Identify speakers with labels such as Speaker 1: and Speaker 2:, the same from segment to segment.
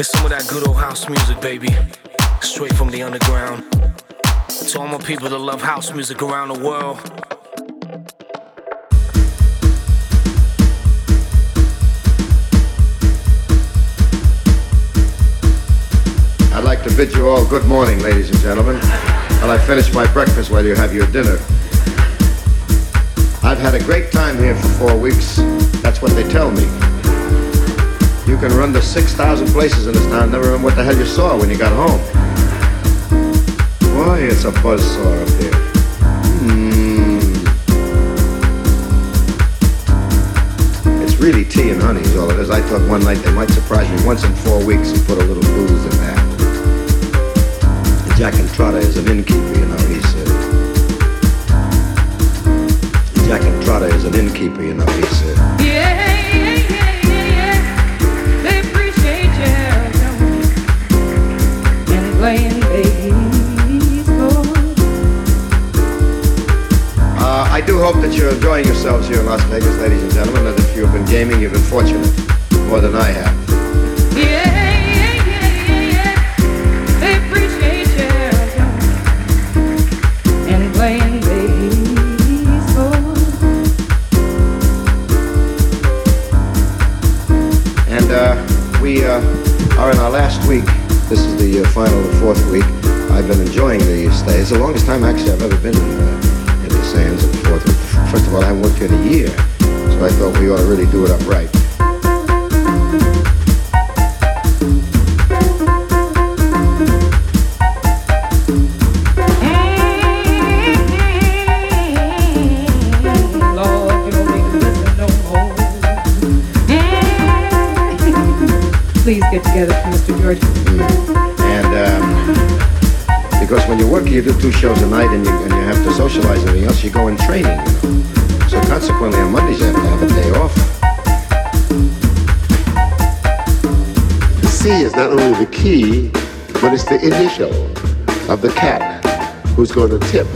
Speaker 1: It's some of that good old house music, baby. Straight from the underground. To all my people that love house music around the world.
Speaker 2: I'd like to bid you all good morning, ladies and gentlemen, while I finish my breakfast while you have your dinner. I've had a great time here for four weeks. That's what they tell me. You can run to 6,000 places in this town, never remember what the hell you saw when you got home. Boy, it's a buzzsaw up here. Hmm. It's really tea and honey is all it is. I thought one night they might surprise me once in four weeks and put a little booze in there. Jack and Trotter is an innkeeper, you know, he said. Jack and Trotter is an innkeeper, you know, he said.
Speaker 3: Yeah, yeah,
Speaker 2: do hope that you're enjoying yourselves here in Las Vegas, ladies and gentlemen, and if you've been gaming, you've been fortunate, more than I have.
Speaker 3: Yeah, yeah, yeah, yeah, yeah. They and playing baseball.
Speaker 2: And uh, we uh, are in our last week. This is the uh, final, the fourth week. I've been enjoying the stay. It's the longest time actually I've ever been in, uh, of all, I haven't worked here in a year, so I thought we ought to really do it up right.
Speaker 3: Mm, Lord, you don't need to listen no more. Mm. Please get together, Mr. George.
Speaker 2: And um, because when you work, you do two shows a night, and you and you have to socialize and everything else. You go in training, you know. So consequently, on Mondays you have to have a day off.
Speaker 4: The C is not only the key, but it's the initial of the cat who's going to tip.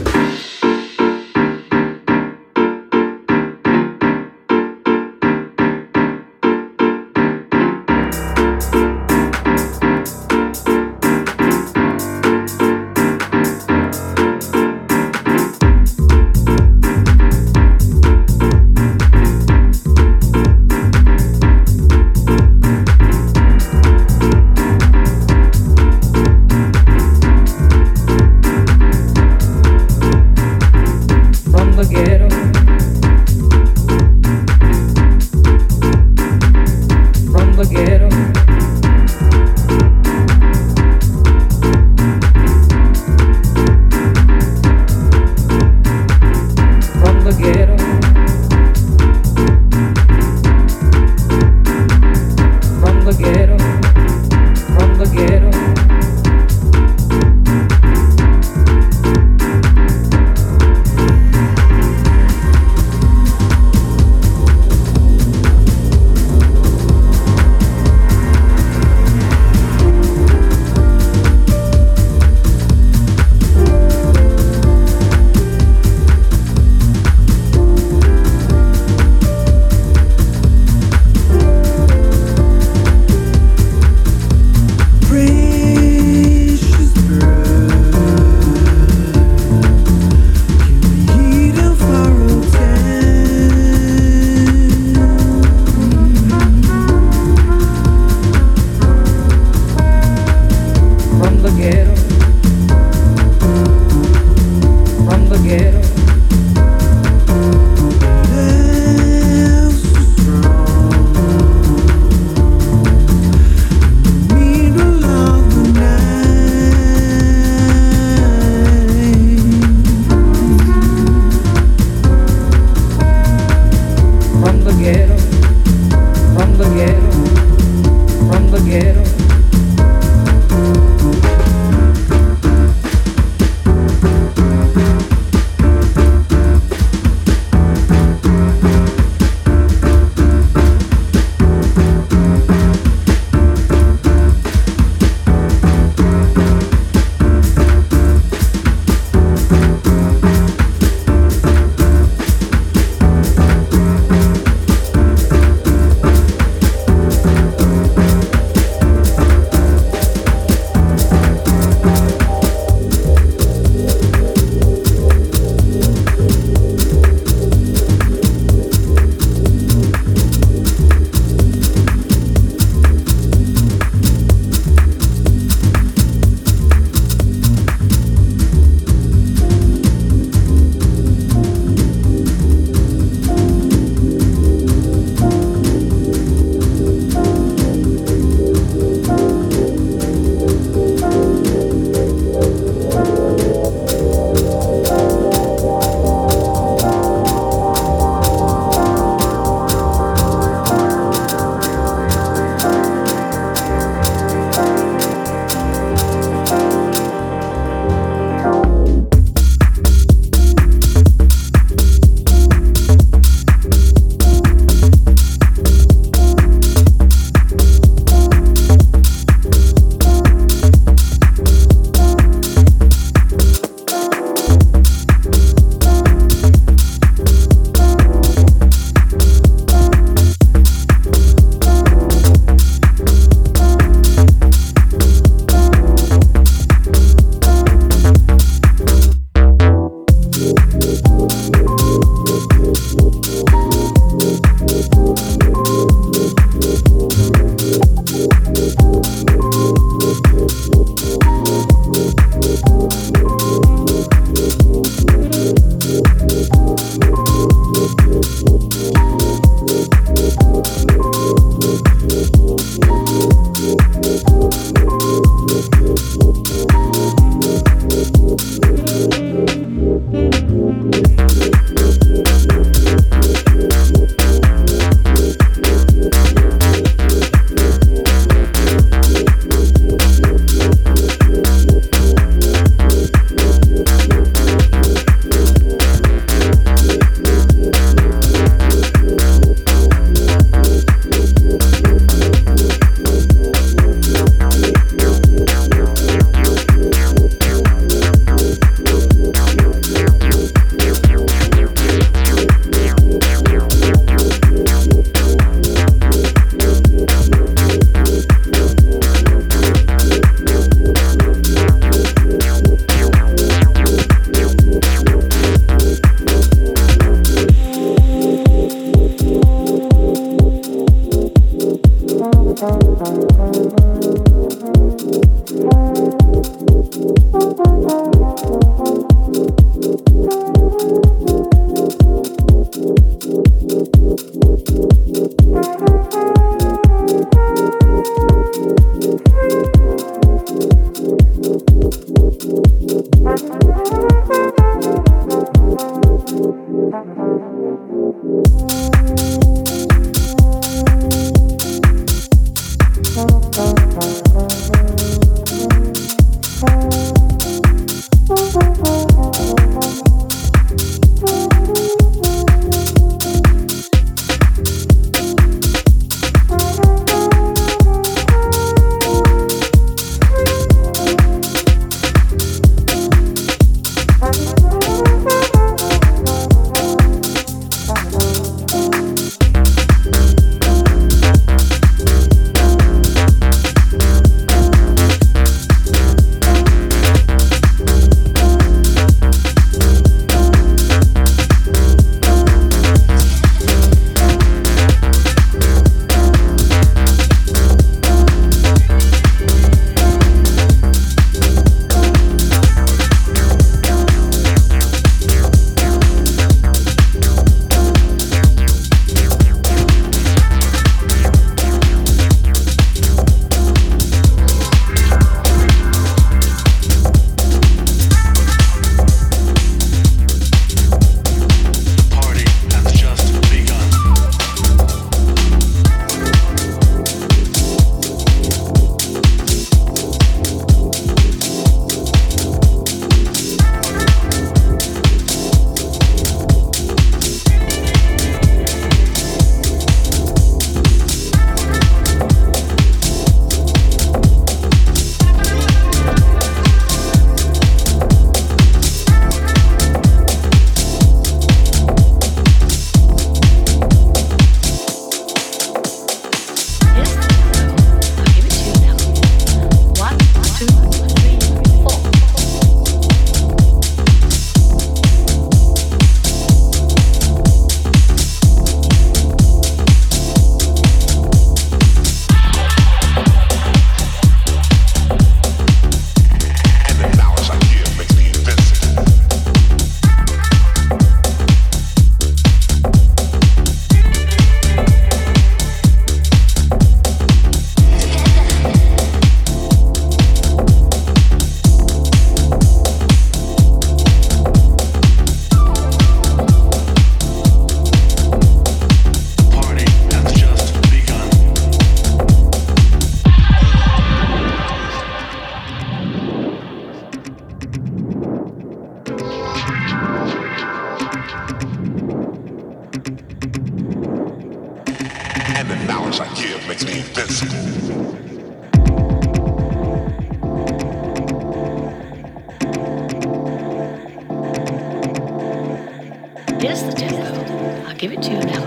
Speaker 5: The
Speaker 6: tempo. I'll give it to you now.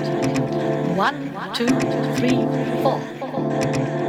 Speaker 6: One, two, three,
Speaker 5: four.